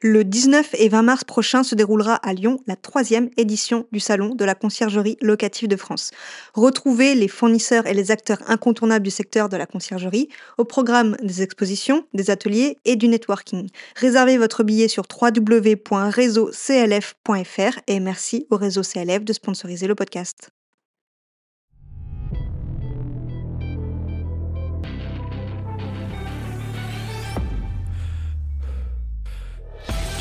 Le 19 et 20 mars prochain se déroulera à Lyon la troisième édition du Salon de la conciergerie locative de France. Retrouvez les fournisseurs et les acteurs incontournables du secteur de la conciergerie au programme des expositions, des ateliers et du networking. Réservez votre billet sur www.réseauclf.fr et merci au réseau CLF de sponsoriser le podcast.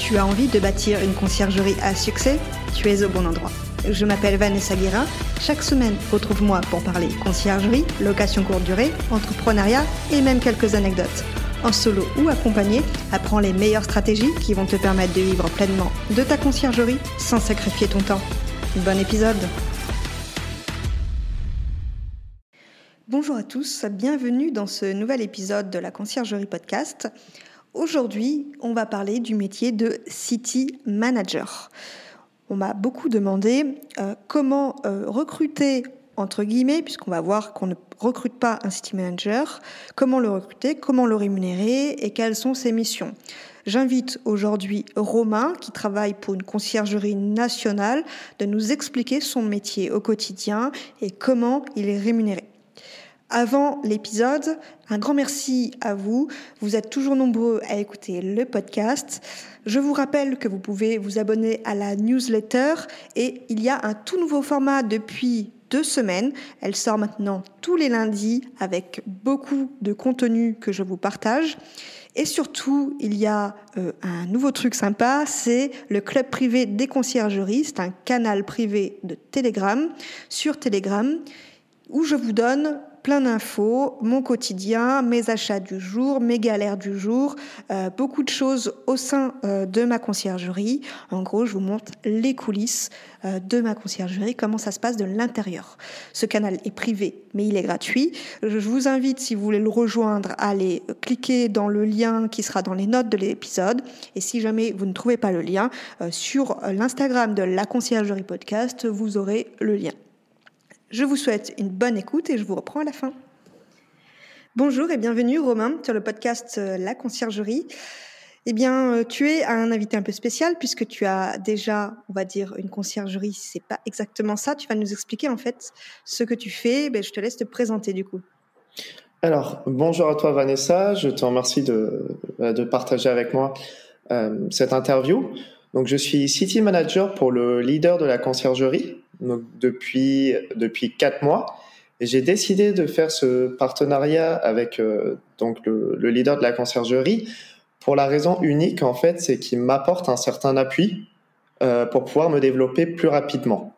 Tu as envie de bâtir une conciergerie à succès Tu es au bon endroit. Je m'appelle Vanessa Guérin. Chaque semaine, retrouve-moi pour parler conciergerie, location courte durée, entrepreneuriat et même quelques anecdotes. En solo ou accompagné, apprends les meilleures stratégies qui vont te permettre de vivre pleinement de ta conciergerie sans sacrifier ton temps. Bon épisode Bonjour à tous, bienvenue dans ce nouvel épisode de la Conciergerie Podcast. Aujourd'hui, on va parler du métier de City Manager. On m'a beaucoup demandé euh, comment euh, recruter, entre guillemets, puisqu'on va voir qu'on ne recrute pas un City Manager, comment le recruter, comment le rémunérer et quelles sont ses missions. J'invite aujourd'hui Romain, qui travaille pour une conciergerie nationale, de nous expliquer son métier au quotidien et comment il est rémunéré. Avant l'épisode, un grand merci à vous. Vous êtes toujours nombreux à écouter le podcast. Je vous rappelle que vous pouvez vous abonner à la newsletter et il y a un tout nouveau format depuis deux semaines. Elle sort maintenant tous les lundis avec beaucoup de contenu que je vous partage. Et surtout, il y a euh, un nouveau truc sympa, c'est le club privé des conciergeries. C'est un canal privé de Telegram sur Telegram où je vous donne plein d'infos, mon quotidien, mes achats du jour, mes galères du jour, euh, beaucoup de choses au sein euh, de ma conciergerie. En gros, je vous montre les coulisses euh, de ma conciergerie, comment ça se passe de l'intérieur. Ce canal est privé, mais il est gratuit. Je vous invite, si vous voulez le rejoindre, à aller cliquer dans le lien qui sera dans les notes de l'épisode. Et si jamais vous ne trouvez pas le lien, sur l'Instagram de la conciergerie podcast, vous aurez le lien. Je vous souhaite une bonne écoute et je vous reprends à la fin. Bonjour et bienvenue Romain sur le podcast euh, La Conciergerie. Eh bien, euh, tu es un invité un peu spécial puisque tu as déjà, on va dire, une conciergerie. C'est pas exactement ça. Tu vas nous expliquer en fait ce que tu fais. Ben, je te laisse te présenter du coup. Alors, bonjour à toi Vanessa. Je te remercie de, euh, de partager avec moi cette interview. Donc, je suis city manager pour le leader de la conciergerie depuis depuis quatre mois. J'ai décidé de faire ce partenariat avec euh, le, le, leader de la conciergerie pour la raison unique en fait, c'est qu'il m'apporte un certain appui euh, pour pouvoir me développer plus rapidement.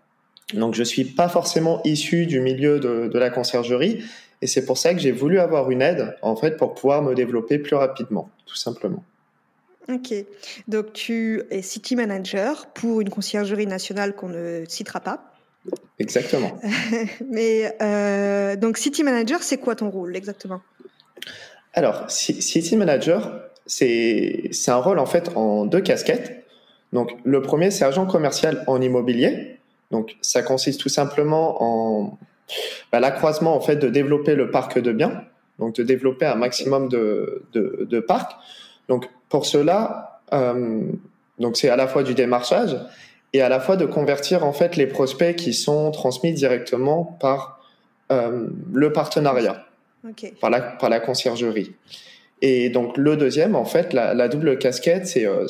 Donc je suis pas forcément issu du milieu de, de la conciergerie et c'est pour ça que j'ai voulu avoir une aide en fait pour pouvoir me développer plus rapidement, tout simplement. Ok, donc tu es city manager pour une conciergerie nationale qu'on ne citera pas. Exactement. Mais euh, donc City Manager, c'est quoi ton rôle exactement? Alors, City Manager, c'est un rôle en fait en deux casquettes. Donc, le premier, c'est agent commercial en immobilier. Donc, ça consiste tout simplement en bah, l'accroissement en fait de développer le parc de biens, donc de développer un maximum de, de, de parcs. Donc, pour cela, euh, donc c'est à la fois du démarchage et à la fois de convertir en fait les prospects qui sont transmis directement par euh, le partenariat, par, la, par la conciergerie. Et donc le deuxième, en fait, la, la double casquette, c'est euh,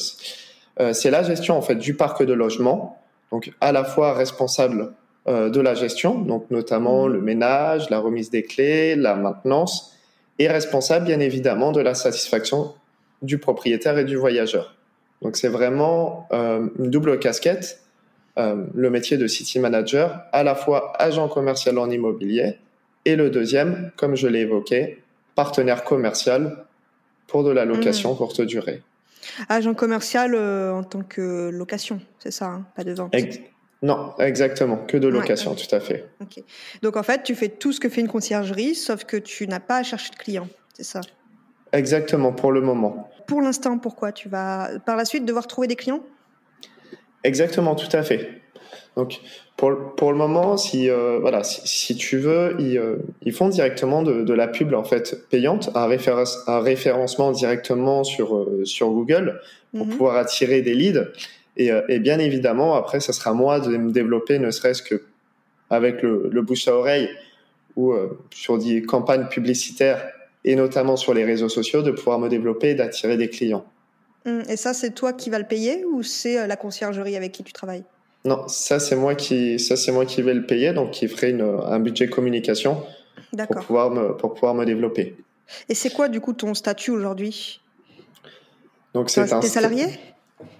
euh, c'est la gestion en fait du parc de logement, donc à la fois responsable euh, de la gestion, donc notamment mmh. le ménage, la remise des clés, la maintenance, et responsable bien évidemment de la satisfaction du propriétaire et du voyageur. Donc c'est vraiment euh, une double casquette, euh, le métier de city manager, à la fois agent commercial en immobilier et le deuxième, comme je l'ai évoqué, partenaire commercial pour de la location mmh. courte durée. Agent commercial euh, en tant que location, c'est ça, hein, pas de vente. non, exactement, que de location, tout à fait. Donc en fait, tu fais tout ce que fait une conciergerie, sauf que tu n'as pas à chercher de clients, c'est ça? Exactement, pour le moment. Pour l'instant, pourquoi Tu vas par la suite devoir trouver des clients? Exactement, tout à fait. Donc, pour, pour le moment, si, euh, voilà, si, tu veux, ils, euh, ils font directement de, de, la pub en fait payante, un, référence, un référencement directement sur, euh, sur Google pour mhm. pouvoir attirer des leads. Et, et, bien évidemment, après, ça sera moi de me développer, ne serait-ce que avec le, le bouche à oreille ou sur des campagnes publicitaires et notamment sur les réseaux sociaux, de pouvoir me développer et d'attirer des clients. Hum, et ça, c'est toi qui vas le payer ou c'est la conciergerie avec qui tu travailles? Non, ça c'est moi qui ça c'est moi qui vais le payer, donc qui ferait une, un budget communication pour pouvoir me pour pouvoir me développer. Et c'est quoi du coup ton statut aujourd'hui? Donc c'est un. salarié?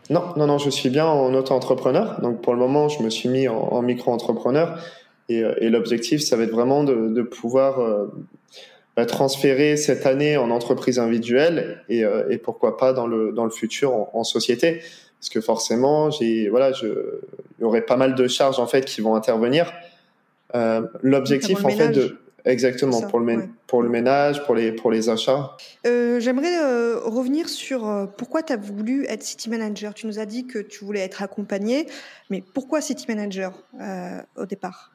Non, non, non, je suis bien en auto-entrepreneur. Donc pour le moment, je me suis mis en, micro-entrepreneur et, euh, et l'objectif, ça va être vraiment de, de pouvoir euh, transférer cette année en entreprise individuelle et, euh, et pourquoi pas dans le dans le futur en, en société parce que forcément, j'ai voilà, je, il y aurait pas mal de charges en fait qui vont intervenir. Euh, L'objectif en fait de exactement pour le pour le ménage, pour les pour les achats. Euh, J'aimerais euh, revenir sur pourquoi tu as voulu être city manager? Tu nous as dit que tu voulais être accompagné, mais pourquoi city manager au départ?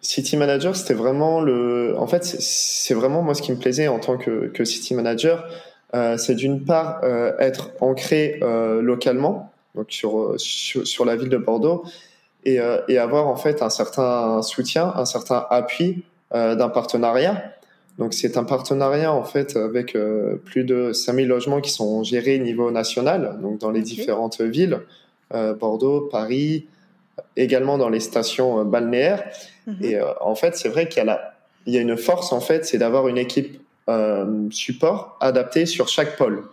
City manager, c'était vraiment le. En fait, c'est vraiment moi ce qui me plaisait en tant que, que city manager euh, c'est d'une part euh, être ancré euh, localement, donc sur, sur, sur la ville de Bordeaux, et, et, avoir en fait un certain soutien, un certain appui d'un partenariat. Donc c'est un partenariat en fait avec plus de 5000 logements qui sont gérés au niveau national, donc dans les différentes villes, Bordeaux, Paris, également dans les stations balnéaires. Mhm. Et en fait, c'est vrai qu'il y a la, il y a une force en fait, c'est d'avoir une équipe euh, support adapté sur chaque pôle.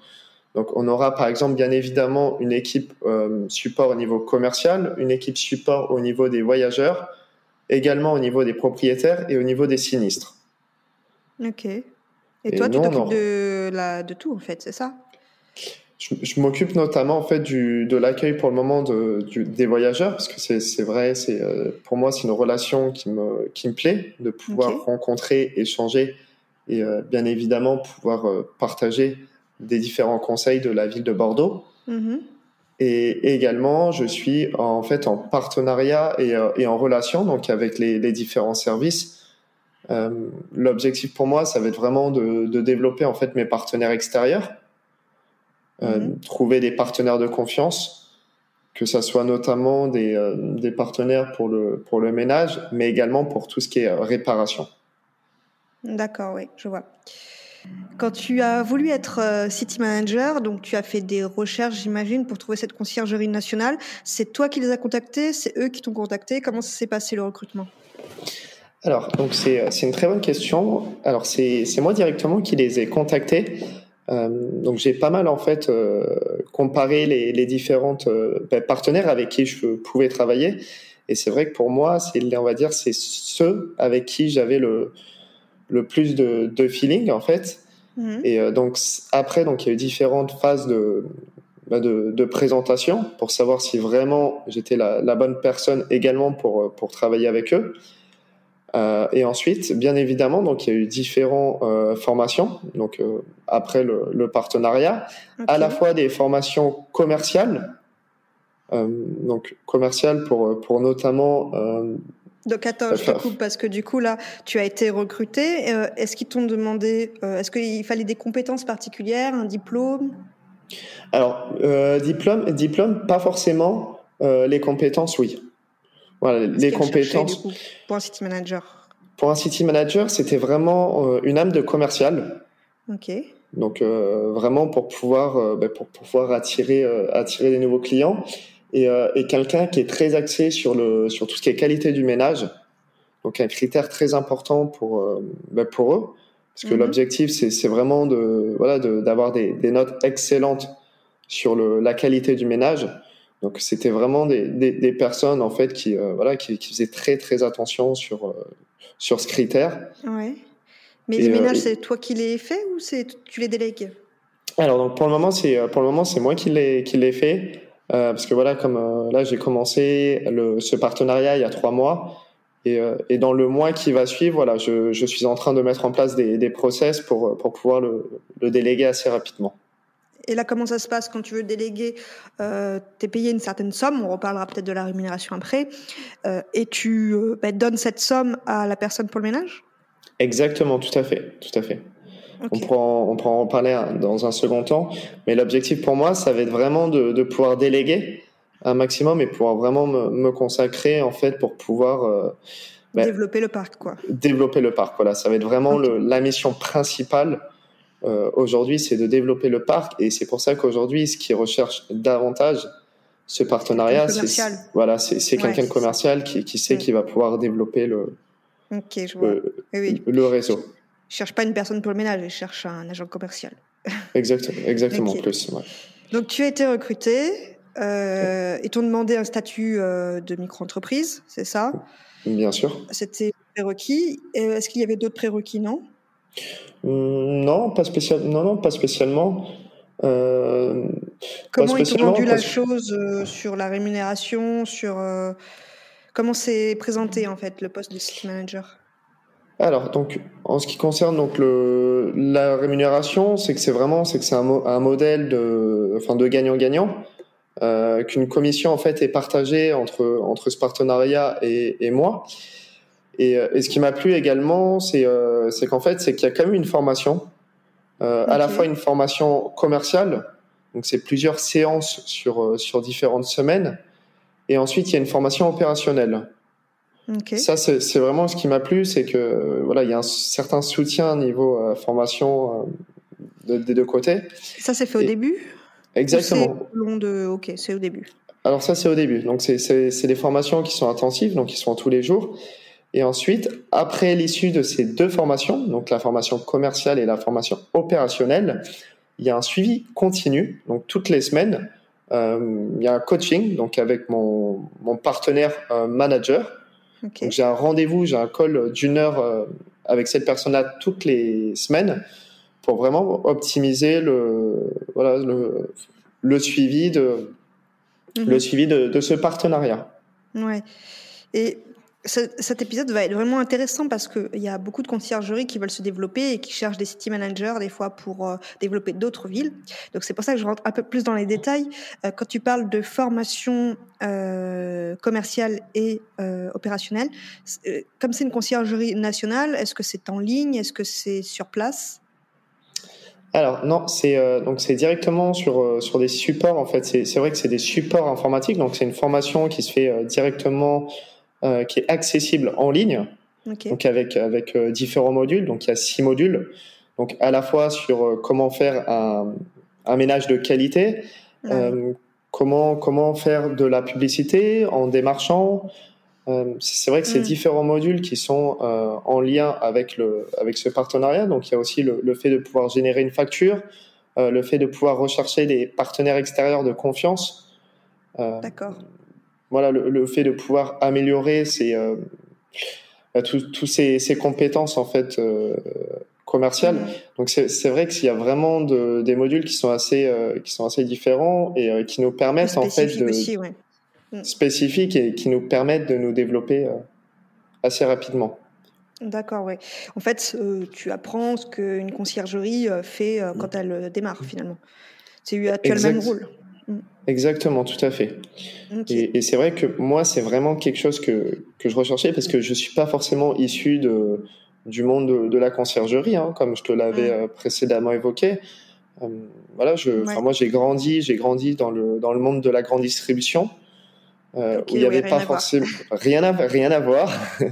Donc, on aura par exemple bien évidemment une équipe euh, support au niveau commercial, une équipe support au niveau des voyageurs, également au niveau des propriétaires et au niveau des sinistres. Ok. Et, toi, tu t'occupes de, la, de tout en fait, c'est ça? Je, m'occupe notamment en fait du, de l'accueil pour le moment de, des voyageurs parce que c'est vrai, c'est euh, pour moi c'est une relation qui me qui me plaît de pouvoir rencontrer, échanger et euh, bien évidemment pouvoir euh, partager des différents conseils de la ville de Bordeaux. Mm-hmm. Et également, je suis en fait en partenariat et, euh, et en relation donc avec les, les différents services. L'objectif pour moi, ça va être vraiment de, de, développer en fait mes partenaires extérieurs, mm-hmm. trouver des partenaires de confiance, que ça soit notamment des, des partenaires pour le pour le ménage, mais également pour tout ce qui est réparation. D'accord, oui, je vois. Quand tu as voulu être euh, city manager, donc tu as fait des recherches, j'imagine, pour trouver cette conciergerie nationale. C'est toi qui les as contactés C'est eux qui t'ont contacté Comment s'est passé le recrutement? Alors, donc c'est une très bonne question. Alors, c'est moi directement qui les ai contactés. Euh, donc, j'ai pas mal en fait euh, comparé les, les différentes ben, partenaires avec qui je pouvais travailler. Et c'est vrai que pour moi, c'est on va dire, c'est ceux avec qui j'avais le le plus de, de feeling en fait. Mhm. Et euh, donc après, donc il y a eu différentes phases de, bah, de, de, présentation pour savoir si vraiment j'étais la, la, bonne personne également pour, euh, pour travailler avec eux. Euh, et ensuite, bien évidemment, donc il y a eu différentes euh, formations. Donc euh, après le, le partenariat, à la fois des formations commerciales, donc commerciales pour pour notamment donc attends, je te coupe parce que du coup là, tu as été recruté. Est-ce qu'ils t'ont demandé, est-ce qu'il fallait des compétences particulières, un diplôme? Alors diplôme, diplôme, pas forcément. les compétences, oui. Voilà, les compétences. coup, pour un city manager. Pour un city manager, c'était vraiment une âme de commercial. Ok. Donc vraiment pour pouvoir, ben, pour pouvoir attirer, attirer des nouveaux clients et, euh, et quelqu'un qui est très axé sur, le, sur tout ce qui est qualité du ménage. Donc un critère très important pour, euh, ben pour eux, parce que mhm. l'objectif c'est vraiment de voilà d'avoir des, des, notes excellentes sur le, la qualité du ménage. Donc c'était vraiment des, des, des, personnes en fait qui euh, voilà qui, qui, faisaient très très attention sur euh, sur ce critère. Ouais. Mais les ménages c'est toi qui les fais ou c'est tu les délègues Alors donc pour le moment c'est pour le moment c'est moi qui les qui les fais. Euh, parce que voilà, comme euh, là j'ai commencé le, ce partenariat il y a trois mois, et, euh, et, dans le mois qui va suivre, voilà, je, je, suis en train de mettre en place des, des process pour, pour pouvoir le, le déléguer assez rapidement. Et là, comment ça se passe quand tu veux déléguer euh, Tu es payé une certaine somme, on reparlera peut-être de la rémunération après, euh, et tu euh, bah, donnes cette somme à la personne pour le ménage? Exactement, tout à fait, tout à fait. On, pourra, on en parler dans un second temps, mais l'objectif pour moi, ça va être vraiment de, pouvoir déléguer un maximum et pouvoir vraiment me, consacrer en fait pour pouvoir bah, développer le parc, quoi. Développer le parc, voilà. Ça va être vraiment le, la mission principale euh, aujourd'hui, c'est de développer le parc. Et c'est pour ça qu'aujourd'hui, ce qui recherche davantage ce partenariat, c'est voilà, c'est quelqu'un de commercial qui, qui sait qu'il va pouvoir développer le, le, réseau. Je cherche pas une personne pour le ménage, je cherche un agent commercial. Exactement, exactement plus. Donc tu as été recruté, euh, et t'ont demandé un statut euh, de micro-entreprise, c'est ça? Bien sûr. C'était prérequis. Est-ce qu'il y avait d'autres prérequis, non? Non, pas spécial... non, non, pas spécialement. Euh, comment ils vendu la chose euh, sur la rémunération, sur euh, comment c'est présenté en fait le poste de city manager? Alors, donc, en ce qui concerne donc le, la rémunération, c'est que c'est vraiment, c'est que c'est un, un, modèle de, enfin, de gagnant-gagnant. Euh, qu'une commission en fait est partagée entre entre ce partenariat et, et moi. Et, euh, et, ce qui m'a plu également, c'est euh, c'est qu'en fait c'est qu'il y a quand même une formation, euh, à la fois une formation commerciale, donc c'est plusieurs séances sur euh, sur différentes semaines, et ensuite il y a une formation opérationnelle. Okay. Ça c'est vraiment ce qui m'a plu, c'est que voilà il y a un certain soutien niveau formation des deux côtés. Ça c'est fait au début? Exactement. Long de... Ok, c'est au début? Alors ça, c'est au début. Donc c'est des formations qui sont intensives, donc qui sont tous les jours. Et ensuite, après l'issue de ces deux formations, donc la formation commerciale et la formation opérationnelle, il y a un suivi continu, donc toutes les semaines. Euh, il y a un coaching, donc avec mon, mon partenaire euh, manager. Okay. Donc j'ai un rendez-vous, j'ai un call d'une heure euh, avec cette personne-là toutes les semaines pour vraiment optimiser le, voilà, le, le suivi de, le mhm. suivi de, de, ce partenariat. Ouais. Et cet épisode va être vraiment intéressant parce qu'il y a beaucoup de conciergeries qui veulent se développer et qui cherchent des city managers des fois pour euh, développer d'autres villes. Donc c'est pour ça que je rentre un peu plus dans les détails. Euh, quand tu parles de formation euh, commerciale et opérationnelle, comme c'est une conciergerie nationale, est-ce que c'est en ligne? Est-ce que c'est sur place? Alors non, c'est donc c'est directement sur sur des supports en fait. C'est vrai que c'est des supports informatiques, donc c'est une formation qui se fait directement, qui est accessible en ligne, donc avec avec différents modules. Donc il y a six modules, donc à la fois sur comment faire un, un ménage de qualité, comment comment faire de la publicité en démarchant, euh, c'est vrai que c'est mm. différents modules qui sont euh, en lien avec, le, avec ce partenariat. Donc il y a aussi le, le fait de pouvoir générer une facture, euh, le fait de pouvoir rechercher des partenaires extérieurs de confiance. Euh, D'accord. Voilà, le, le, fait de pouvoir améliorer ces, euh, bah, tous ces, ces, compétences en fait commerciales. Mm. Donc c'est vrai qu'il y a vraiment de, des modules qui sont assez, qui sont assez différents et qui nous permettent en fait de, aussi, ouais. Mm. spécifiques et qui nous permettent de nous développer euh, assez rapidement. D'accord, oui. En fait, euh, tu apprends ce qu'une conciergerie euh, fait quand elle démarre finalement. Tu as, le même rôle. Mm. Exactement, tout à fait. Et, et c'est vrai que moi, c'est vraiment quelque chose que, que je recherchais parce que je suis pas forcément issu de, du monde de, de la conciergerie, hein, comme je te l'avais mm. précédemment évoqué. voilà, je, ouais. moi, j'ai grandi, j'ai grandi dans le, dans le monde de la grande distribution euh, où il n'y avait pas forcément rien à rien à voir.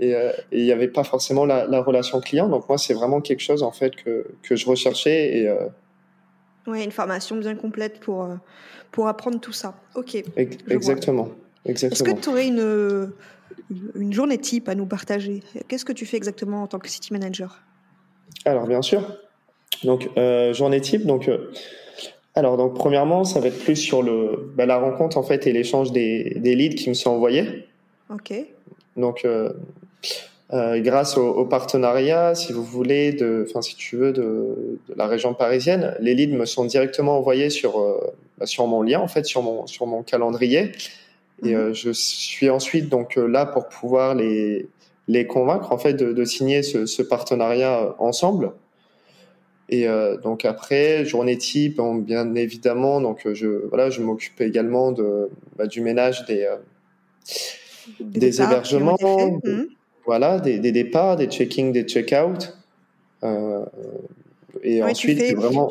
Euh, et il n'y avait pas forcément la, la, relation client. Donc moi, c'est vraiment quelque chose en fait que, que je recherchais. Et, euh... Oui, une formation bien complète pour, euh, pour apprendre tout ça. Ok. Exactement. Est-ce que tu aurais une, une journée type à nous partager? Qu'est-ce que tu fais exactement en tant que city manager? Alors bien sûr. Donc euh, journée type. Donc alors donc premièrement, ça va être plus sur le bah, la rencontre en fait et l'échange des, des leads qui me sont envoyés. Ok. Donc euh, euh, grâce au, au, partenariat, si vous voulez, de, enfin si tu veux, de, de, la région parisienne, les leads me sont directement envoyés sur euh, bah, sur mon lien en fait, sur mon sur mon calendrier. Et mm -hmm. je suis ensuite donc là pour pouvoir les les convaincre en fait de, de signer ce, ce partenariat ensemble. Et donc après, journée type, bien évidemment, donc je voilà, je m'occupe également de bah, du ménage des des, hébergements, mmh. Voilà, des, des, départs, des check-in, des check-out. et ensuite, vraiment.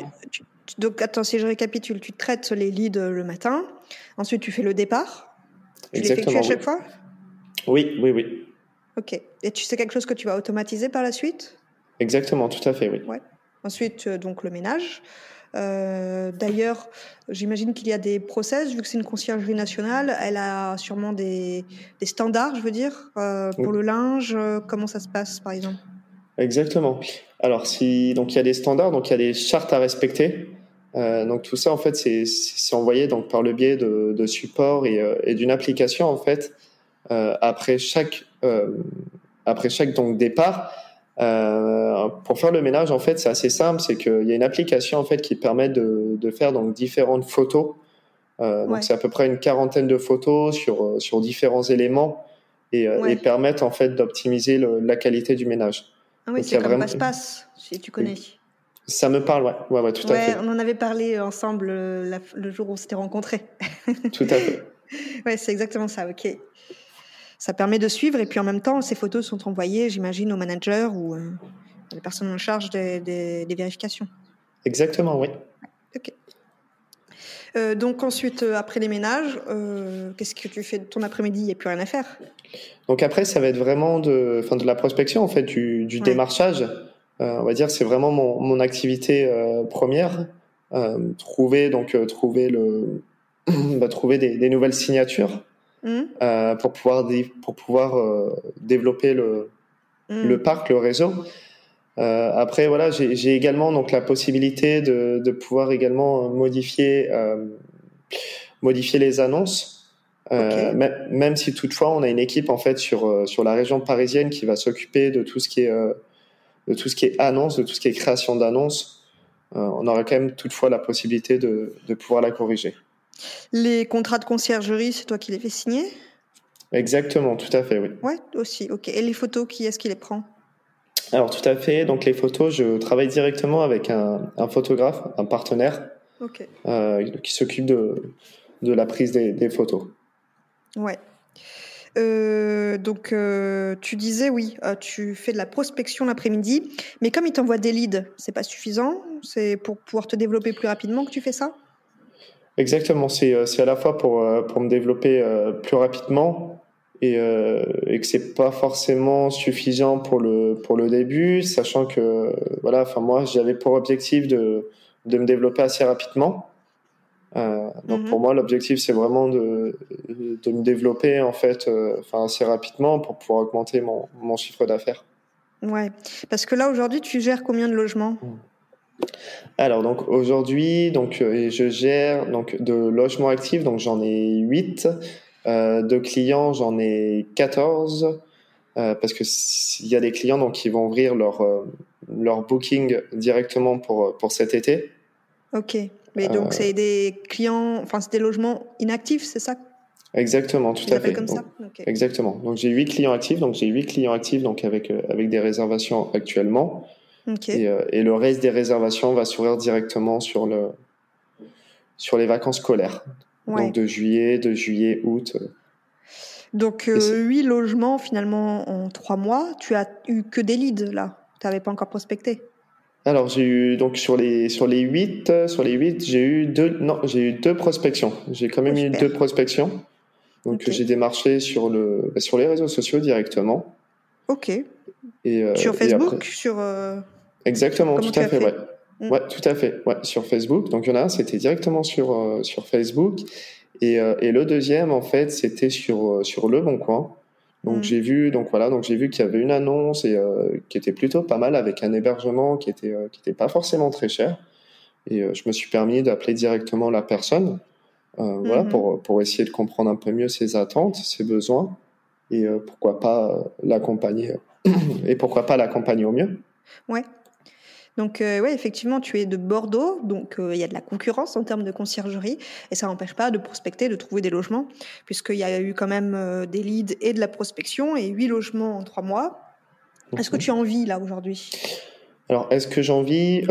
donc attends, si je récapitule, tu traites les leads le matin, ensuite tu fais le départ. Tu l'effectues à chaque fois Oui, oui, oui. Ok. Et tu sais quelque chose que tu vas automatiser par la suite? Exactement, tout à fait, oui. Ouais. Ensuite, euh, donc le ménage. Euh, d'ailleurs, j'imagine qu'il y a des process, vu que c'est une conciergerie nationale, elle a sûrement des, des standards, je veux dire, euh, pour le linge. comment ça se passe, par exemple? Exactement. Alors, si, donc il y a des standards, donc il y a des chartes à respecter. donc tout ça, en fait, c'est envoyé donc par le biais de, de supports et, et d'une application, en fait, après chaque après chaque donc départ. Euh, pour faire le ménage, en fait, c'est assez simple. C'est qu'il y a une application en fait qui permet de, de faire donc différentes photos. Euh, donc c'est à peu près une quarantaine de photos sur euh, sur différents éléments et, et permettent en fait d'optimiser la qualité du ménage. Ah oui, c'est comme vraiment... passe-passe, si tu connais. Ça me parle, ouais, ouais, ouais tout à fait. On en avait parlé ensemble le jour où on s'était rencontrés. tout à fait. ouais, c'est exactement ça. Ok ça permet de suivre et puis en même temps, ces photos sont envoyées, j'imagine, au manager ou euh, les personnes en charge des, vérifications. Exactement, oui. Ok. Euh, donc ensuite, euh, après les ménages, qu'est-ce que tu fais de ton après-midi? Il n'y a plus rien à faire? Donc après, ça va être vraiment de, de la prospection, en fait, du, démarchage. on va dire, c'est vraiment mon, activité première. trouver donc trouver le, bah, trouver des, nouvelles signatures Mmh. Euh, pour pouvoir, pour pouvoir euh, développer le, mmh. le parc, le réseau. Euh, après, voilà, j'ai également donc la possibilité de, de pouvoir également modifier, modifier les annonces. Même si toutefois on a une équipe en fait sur sur la région parisienne qui va s'occuper de tout ce qui est de tout ce qui est annonce, de tout ce qui est création d'annonces, on aura quand même toutefois la possibilité de, de pouvoir la corriger. Les contrats de conciergerie, c'est toi qui les fais signer? Exactement, tout à fait, oui. Ouais, aussi, ok. Et les photos, qui est-ce qui les prend? Alors, tout à fait. Donc, les photos, je travaille directement avec un, photographe, un partenaire, euh, qui s'occupe de, de la prise des, photos. Ouais. Euh, donc, euh, tu disais, oui, tu fais de la prospection l'après-midi, mais comme il t'envoie des leads, c'est pas suffisant? C'est pour pouvoir te développer plus rapidement que tu fais ça? Exactement, c'est euh, à la fois pour, euh, pour me développer euh, plus rapidement et, et que c'est pas forcément suffisant pour le, pour le début, sachant que voilà, enfin moi j'avais pour objectif de, de me développer assez rapidement. donc pour mhm. moi l'objectif c'est vraiment de, de me développer en fait enfin assez rapidement pour pouvoir augmenter mon, mon chiffre d'affaires. Ouais, parce que là aujourd'hui tu gères combien de logements? Mmh. Alors donc aujourd'hui donc euh, je gère donc de logements actifs donc j'en ai 8 euh, de clients j'en ai 14 euh, parce que s'il y a des clients donc qui vont ouvrir leur leur booking directement pour pour cet été. OK. Mais donc c'est des clients enfin c'est des logements inactifs, c'est ça? Exactement, tout à fait. Comme ça? Exactement. Donc j'ai 8 clients actifs donc j'ai 8 clients actifs donc avec avec des réservations actuellement. Euh, et, le reste des réservations va s'ouvrir directement sur, le, sur les vacances scolaires. Donc de juillet, de juillet, août. Donc euh, huit logements finalement en trois mois. Tu as eu que des leads là. Tu n'avais pas encore prospecté. Alors j'ai eu donc sur les sur les huit sur les huit j'ai eu deux non j'ai eu deux prospections. J'ai quand même oh, eu deux prospections. Donc j'ai démarché sur le bah, sur les réseaux sociaux directement. Ok. Et, euh, sur Facebook, sur. Exactement, tout à fait, ouais. Mm. Ouais, tout à fait. Ouais, sur Facebook. Donc, il y en a un, c'était directement sur, euh, sur Facebook. Et, euh, et, le deuxième, en fait, c'était sur, euh, sur Le Bon Coin. Donc, mm. j'ai vu, donc voilà, donc j'ai vu qu'il y avait une annonce et qui était plutôt pas mal avec un hébergement qui était, qui était pas forcément très cher. Et je me suis permis d'appeler directement la personne, voilà, mm-hmm. pour, pour essayer de comprendre un peu mieux ses attentes, ses besoins et pourquoi pas l'accompagner et pourquoi pas l'accompagner au mieux. Ouais, donc, euh, oui, effectivement, tu es de Bordeaux, donc euh, il y a de la concurrence en termes de conciergerie, et ça n'empêche pas de prospecter, de trouver des logements, puisqu'il y a eu quand même euh, des leads et de la prospection, et huit logements en trois mois. Est-ce que tu as envie, là, aujourd'hui? Alors, est-ce que j'en vis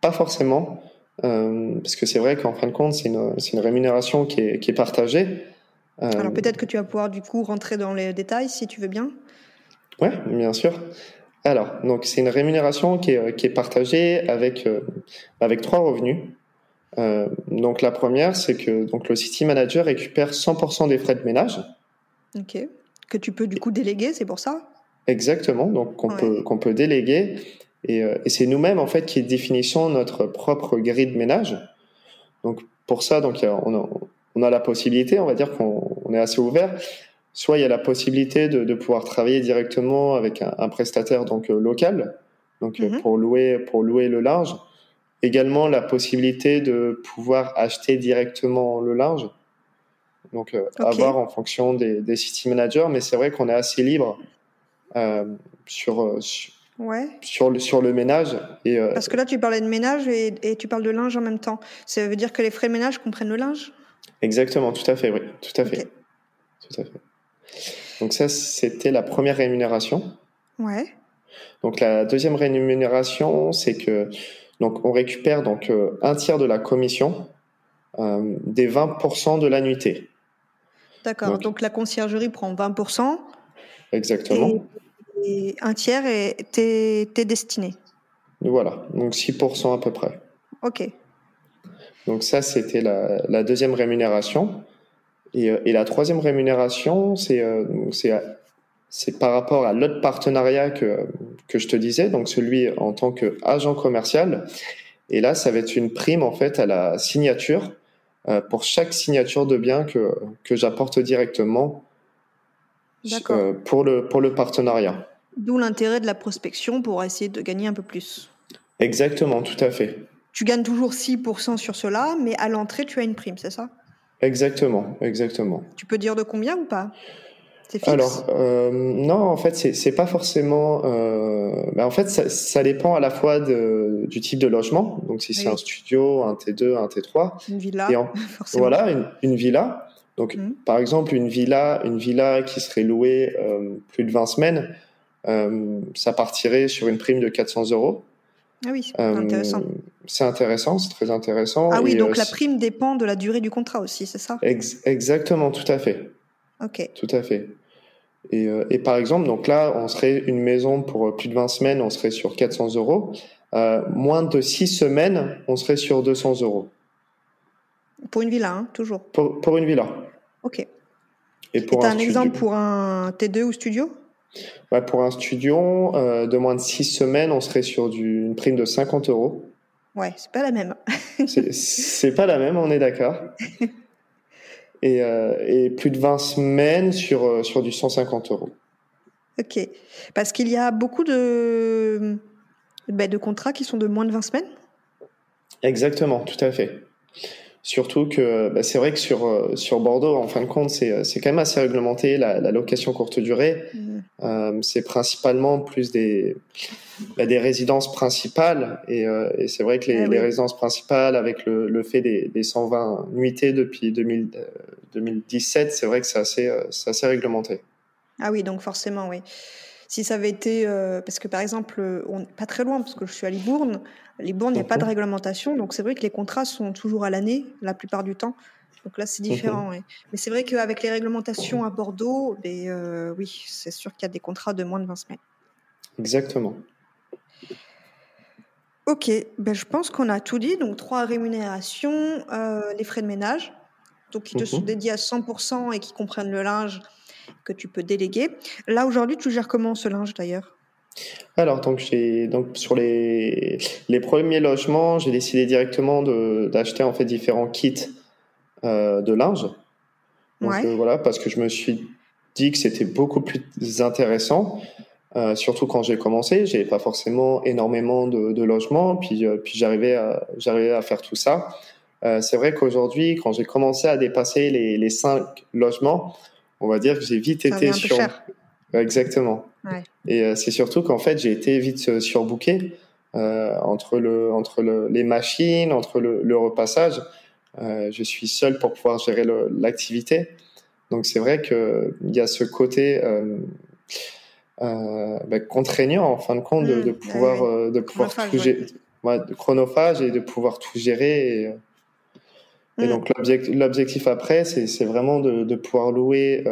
Pas forcément, parce que c'est vrai qu'en fin de compte, c'est une, une, rémunération qui est, qui est partagée. Alors peut-être que tu vas pouvoir du coup rentrer dans les détails si tu veux bien. Oui, bien sûr. Alors, donc c'est une rémunération qui est, qui est partagée avec, avec trois revenus. Euh, donc la première, c'est que donc le city manager récupère 100% des frais de ménage. Ok. Que tu peux du coup déléguer, c'est pour ça? Exactement. Donc qu'on peut qu'on peut déléguer et, euh, et c'est nous-mêmes en fait qui définissons notre propre grille de ménage. Donc pour ça, donc on a, on a la possibilité, on va dire qu'on est assez ouvert. Soit il y a la possibilité de, de pouvoir travailler directement avec un, un prestataire donc euh, local, donc mm -hmm. pour louer pour louer le linge également la possibilité de pouvoir acheter directement le linge. Donc, euh, okay. avoir en fonction des, des, city managers, mais c'est vrai qu'on est assez libre euh, sur, euh, sur, ouais. sur, le, sur le ménage. Et, euh, Parce que là, tu parlais de ménage et, et, tu parles de linge en même temps. Ça veut dire que les frais de ménage comprennent le linge? Exactement, tout à fait, oui. Tout à fait. Okay. Tout à fait. Donc, ça, c'était la première rémunération. Ouais. Donc, la deuxième rémunération, c'est que donc, on récupère donc euh, un tiers de la commission euh, des 20% de l'annuité. D'accord. Donc, donc, la conciergerie prend 20%. Exactement. Et, et un tiers est t'es, t'es destiné. Voilà. Donc 6% à peu près. Ok. Donc ça, c'était la, la deuxième rémunération. Et, euh, et, la troisième rémunération, c'est c'est c'est par rapport à l'autre partenariat que, que je te disais, donc celui en tant qu'agent commercial. Et là, ça va être une prime en fait à la signature euh, pour chaque signature de bien que, que j'apporte directement euh, pour, le, pour le partenariat. D'où l'intérêt de la prospection pour essayer de gagner un peu plus. Exactement, tout à fait. Tu gagnes toujours 6% sur cela, mais à l'entrée, tu as une prime, c'est ça? Exactement, exactement. Tu peux dire de combien ou pas? Alors euh, non, en fait, c'est pas forcément. Euh, bah, en fait, ça, ça, dépend à la fois de, du type de logement. Donc, si c'est un studio, un T2, un T3, une villa, en, voilà, une, une, villa. Donc, mmh. par exemple, une villa, une villa qui serait louée euh, plus de 20 semaines, ça partirait sur une prime de 400 euros. Ah oui, c'est intéressant. C'est intéressant, c'est très intéressant. Ah oui, Et donc la prime dépend de la durée du contrat aussi, c'est ça? Ex Exactement, tout à fait. Ok. Tout à fait. Et, euh, et, par exemple, donc là, on serait une maison pour euh, plus de 20 semaines, on serait sur 400 euros. Euh, moins de 6 semaines, on serait sur 200 euros. Pour une villa, hein, toujours pour, pour, une villa. Ok. Et pour un, un exemple pour un T2 ou studio? Ouais, Pour un studio euh, de moins de 6 semaines, on serait sur du, une prime de 50 euros. Ouais, c'est pas la même. c'est pas la même, on est d'accord. et, euh, et, plus de 20 semaines sur, euh, sur du 150 euros. Ok. Parce qu'il y a beaucoup de, ben, de contrats qui sont de moins de 20 semaines? Exactement, tout à fait. Surtout que bah, c'est vrai que sur, euh, sur Bordeaux, en fin de compte, c'est quand même assez réglementé, la, la location courte durée. Mmh. Euh, c'est principalement plus des, bah, des résidences principales. Et, euh, et c'est vrai que les, ah, oui. les, résidences principales, avec le, le fait des, des, 120 nuitées depuis 2000, 2017, c'est vrai que c'est assez, assez réglementé. Ah oui, donc forcément, oui. Si ça avait été, euh, parce que par exemple, on, pas très loin, parce que je suis à Libourne, Libourne, il n'y a pas de réglementation, donc c'est vrai que les contrats sont toujours à l'année, la plupart du temps. Donc là, c'est différent. Ouais. Mais c'est vrai qu'avec les réglementations à Bordeaux, ben, euh, oui, c'est sûr qu'il y a des contrats de moins de 20 semaines. Exactement. Ok, ben, je pense qu'on a tout dit. Donc, trois rémunérations, euh, les frais de ménage, donc qui te mmh. sont dédiés à 100% et qui comprennent le linge que tu peux déléguer. Là, aujourd'hui, tu gères comment ce linge d'ailleurs? Alors, donc, j'ai, donc sur les, les premiers logements, j'ai décidé directement d'acheter en fait différents kits euh, de linge. Donc, ouais. euh, voilà, parce que je me suis dit que c'était beaucoup plus intéressant, euh, surtout quand j'ai commencé. J'avais pas forcément énormément de, de logements, puis, puis j'arrivais à, j'arrivais à faire tout ça. C'est vrai qu'aujourd'hui, quand j'ai commencé à dépasser les, les cinq logements, on va dire que j'ai vite Ça été sur. Cher. Exactement. Ouais. Et euh, c'est surbooké qu'en fait, j'ai été vite euh, surbooké euh, entre, le, entre le, les machines, entre le, le repassage. Euh, je suis seul pour pouvoir gérer l'activité. Donc c'est vrai qu'il y a ce côté bah, contraignant en fin de compte de, mmh. pouvoir, de pouvoir tout gérer, chronophage et de pouvoir tout gérer. Et, et donc l'objectif après, c'est vraiment de, de, pouvoir louer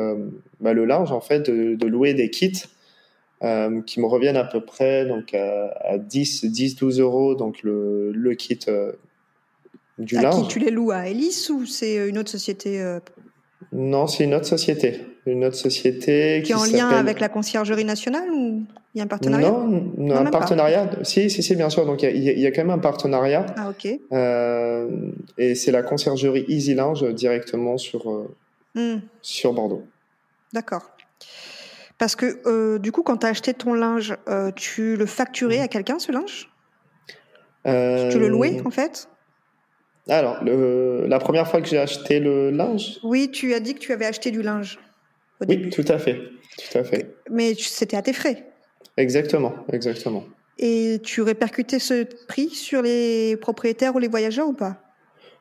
bah, le linge, en fait, de, de louer des kits euh, qui me reviennent à peu près donc à, 10, 10, 12 euros donc le, le kit euh, du à linge. Qui tu les loues? À Ellis ou c'est une autre société euh? Non, c'est une autre société. Une autre société qui, est en lien avec la conciergerie nationale ou il y a un partenariat? Non, non, un partenariat. Si, si, si, bien sûr. Donc il y, y, a quand même un partenariat. Ah ok. et c'est la conciergerie Easy Linge directement sur hmm. sur Bordeaux. D'accord. Parce que euh, du coup, quand tu as acheté ton linge, euh, tu le facturais à quelqu'un, ce linge? Tu le louais, euh, en fait? Alors, la première fois que j'ai acheté le linge Oui, tu as dit que tu avais acheté du linge au oui, tout à fait. Tout à fait. Mais c'était à tes frais Exactement, exactement. Et tu répercutais ce prix sur les propriétaires ou les voyageurs ou pas?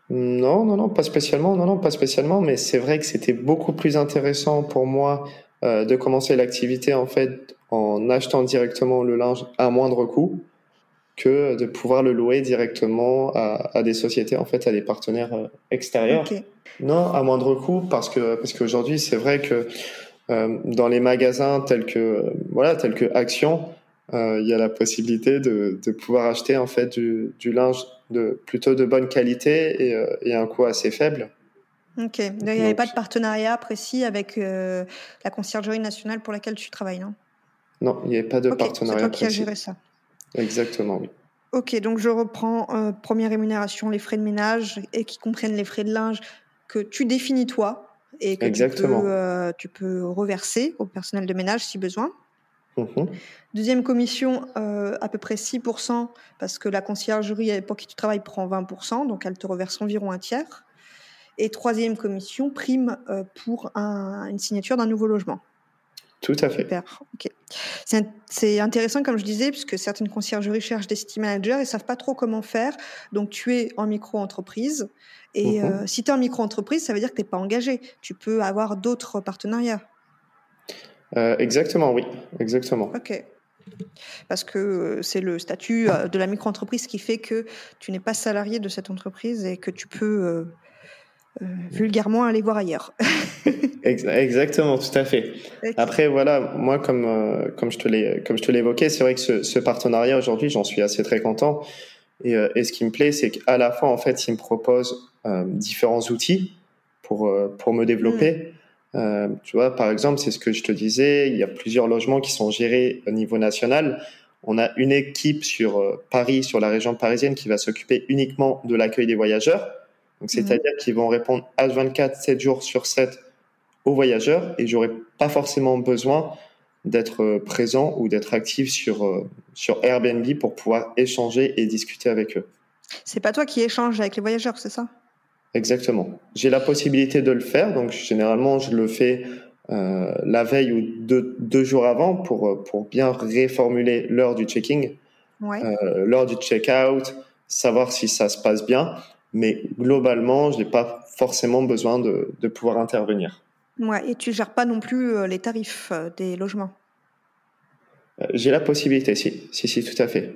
Non, non, non, pas spécialement. Non, non, pas spécialement. Mais c'est vrai que c'était beaucoup plus intéressant pour moi euh, de commencer l'activité en fait en achetant directement le linge à moindre coût que de pouvoir le louer directement à, à des sociétés en fait à des partenaires euh, extérieurs. Non, à moindre coût parce que parce qu'aujourd'hui c'est vrai que euh, dans les magasins tels que voilà tels que Action, euh, il y a la possibilité de, de pouvoir acheter en fait du, du, linge de plutôt de bonne qualité et, et à un coût assez faible. Ok. il n'y avait pas de partenariat précis avec la conciergerie nationale pour laquelle tu travailles, non? Non, il n'y avait pas de partenariat. C'est toi qui as géré ça. Exactement, oui. Ok, donc je reprends euh, première rémunération, les frais de ménage et qui comprennent les frais de linge que tu définis toi et que Exactement. Tu, peux, euh, tu peux reverser au personnel de ménage si besoin. Mhm. Deuxième commission, à peu près 6%, parce que la conciergerie pour qui tu travailles prend 20%, donc elle te reverse environ un tiers. Et troisième commission, prime euh, pour une signature d'un nouveau logement. Tout à fait. Super. Ok. C'est intéressant, comme je disais, puisque certaines conciergeries cherchent des city managers et ne savent pas trop comment faire. Donc, tu es en micro-entreprise. Et euh, si tu es en micro-entreprise, ça veut dire que tu n'es pas engagé. Tu peux avoir d'autres partenariats. Euh, exactement, oui. Exactement. Ok. Parce que c'est le statut de la micro-entreprise qui fait que tu n'es pas salarié de cette entreprise et que tu peux euh, vulgairement aller voir ailleurs. Exactement, tout à fait. Après, voilà, moi, comme, euh, comme je te l'ai, comme je te l'évoquais, c'est vrai que ce, ce partenariat aujourd'hui, j'en suis assez très content. Et, euh, et ce qui me plaît, c'est qu'à la fois, en fait, il me propose différents outils pour, pour me développer. Mm. tu vois, par exemple, c'est ce que je te disais, il y a plusieurs logements qui sont gérés au niveau national. On a une équipe sur Paris, sur la région parisienne, qui va s'occuper uniquement de l'accueil des voyageurs. Donc, c'est-à-dire qu'ils vont répondre H24, 7 jours sur 7 aux voyageurs et j'aurais pas forcément besoin d'être euh, présent ou d'être actif sur, euh, sur Airbnb pour pouvoir échanger et discuter avec eux. C'est pas toi qui échanges avec les voyageurs, c'est ça? Exactement. J'ai la possibilité de le faire, donc généralement je le fais euh, la veille ou deux, deux, jours avant pour, pour bien réformuler l'heure du checking, ouais. euh, l'heure du check-out, savoir si ça se passe bien mais globalement, je n'ai pas forcément besoin de, de, pouvoir intervenir. Ouais, et tu gères pas non plus euh, les tarifs euh, des logements? Euh, J'ai la possibilité, si. si, si, tout à fait.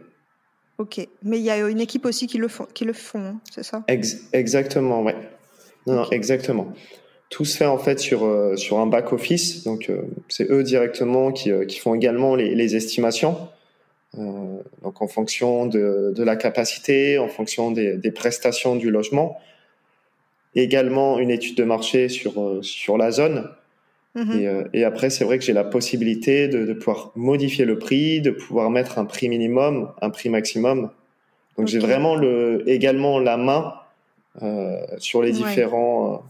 Ok, mais il y a une équipe aussi qui le font, qui le font hein, c'est ça? Exactement, ouais. Non, non, exactement. Tout se fait en fait sur, sur un back-office, donc c'est eux directement qui, qui font également les, les estimations. Euh, donc en fonction de, de, la capacité, en fonction des, des, prestations du logement. Également une étude de marché sur, euh, sur la zone. Et, euh, et, après, c'est vrai que j'ai la possibilité de, de, pouvoir modifier le prix, de pouvoir mettre un prix minimum, un prix maximum. Donc j'ai vraiment le, également la main euh, sur les différents.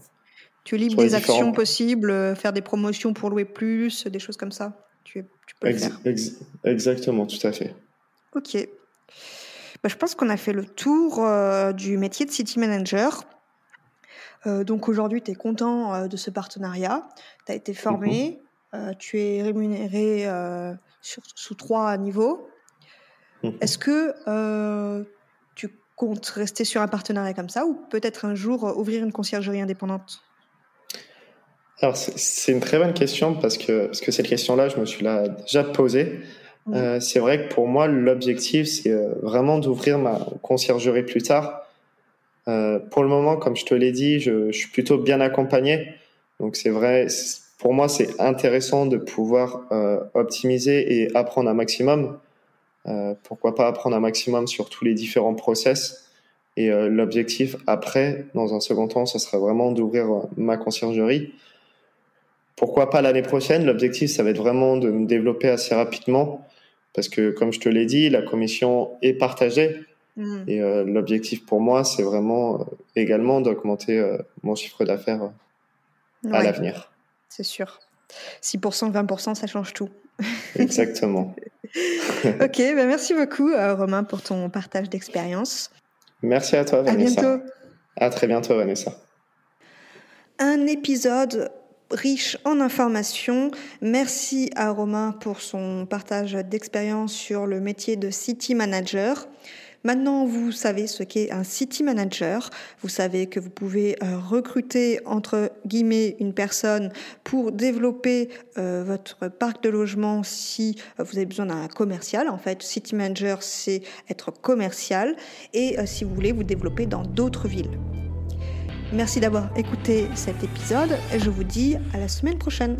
Tu libres des actions possibles, faire des promotions pour louer plus, des choses comme ça tu, tu peux ex, ex, exactement, tout à fait. Ok. Bah, je pense qu'on a fait le tour euh, du métier de City Manager. Euh, donc aujourd'hui, tu es content euh, de ce partenariat. Tu as été formé, -hmm. tu es rémunéré sur, sous trois niveaux. -hmm. Est-ce que tu comptes rester sur un partenariat comme ça ou peut-être un jour ouvrir une conciergerie indépendante? Alors, c'est une très bonne question parce que, parce que cette question-là, je me suis là déjà posée. Euh, c'est vrai que pour moi, l'objectif, c'est euh, vraiment d'ouvrir ma conciergerie plus tard. Euh, pour le moment, comme je te l'ai dit, je, je, suis plutôt bien accompagné. Donc, c'est vrai, pour moi, c'est intéressant de pouvoir euh, optimiser et apprendre un maximum. Pourquoi pas apprendre un maximum sur tous les différents process. Et l'objectif après, dans un second temps, ce serait vraiment d'ouvrir ma conciergerie pourquoi pas l'année prochaine L'objectif, ça va être vraiment de me développer assez rapidement parce que, comme je te l'ai dit, la commission est partagée. Mm. Et euh, l'objectif pour moi, c'est vraiment euh, également d'augmenter euh, mon chiffre d'affaires à l'avenir. C'est sûr. 6%, 20%, ça change tout. Exactement. ok, ben merci beaucoup Romain pour ton partage d'expérience. Merci à toi Vanessa. À bientôt. À très bientôt Vanessa. Un épisode riche en informations. Merci à Romain pour son partage d'expérience sur le métier de City Manager. Maintenant, vous savez ce qu'est un city manager. Vous savez que vous pouvez euh, recruter entre guillemets une personne pour développer euh, votre parc de logement si euh, vous avez besoin d'un commercial. En fait, city manager, c'est être commercial et si vous voulez vous développer dans d'autres villes. Merci d'avoir écouté cet épisode et je vous dis à la semaine prochaine.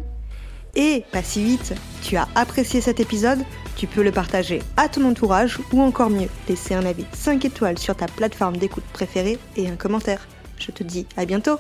Et pas si vite, tu as apprécié cet épisode, tu peux le partager à ton entourage ou encore mieux, laisser un avis 5 étoiles sur ta plateforme d'écoute préférée et un commentaire. Je te dis à bientôt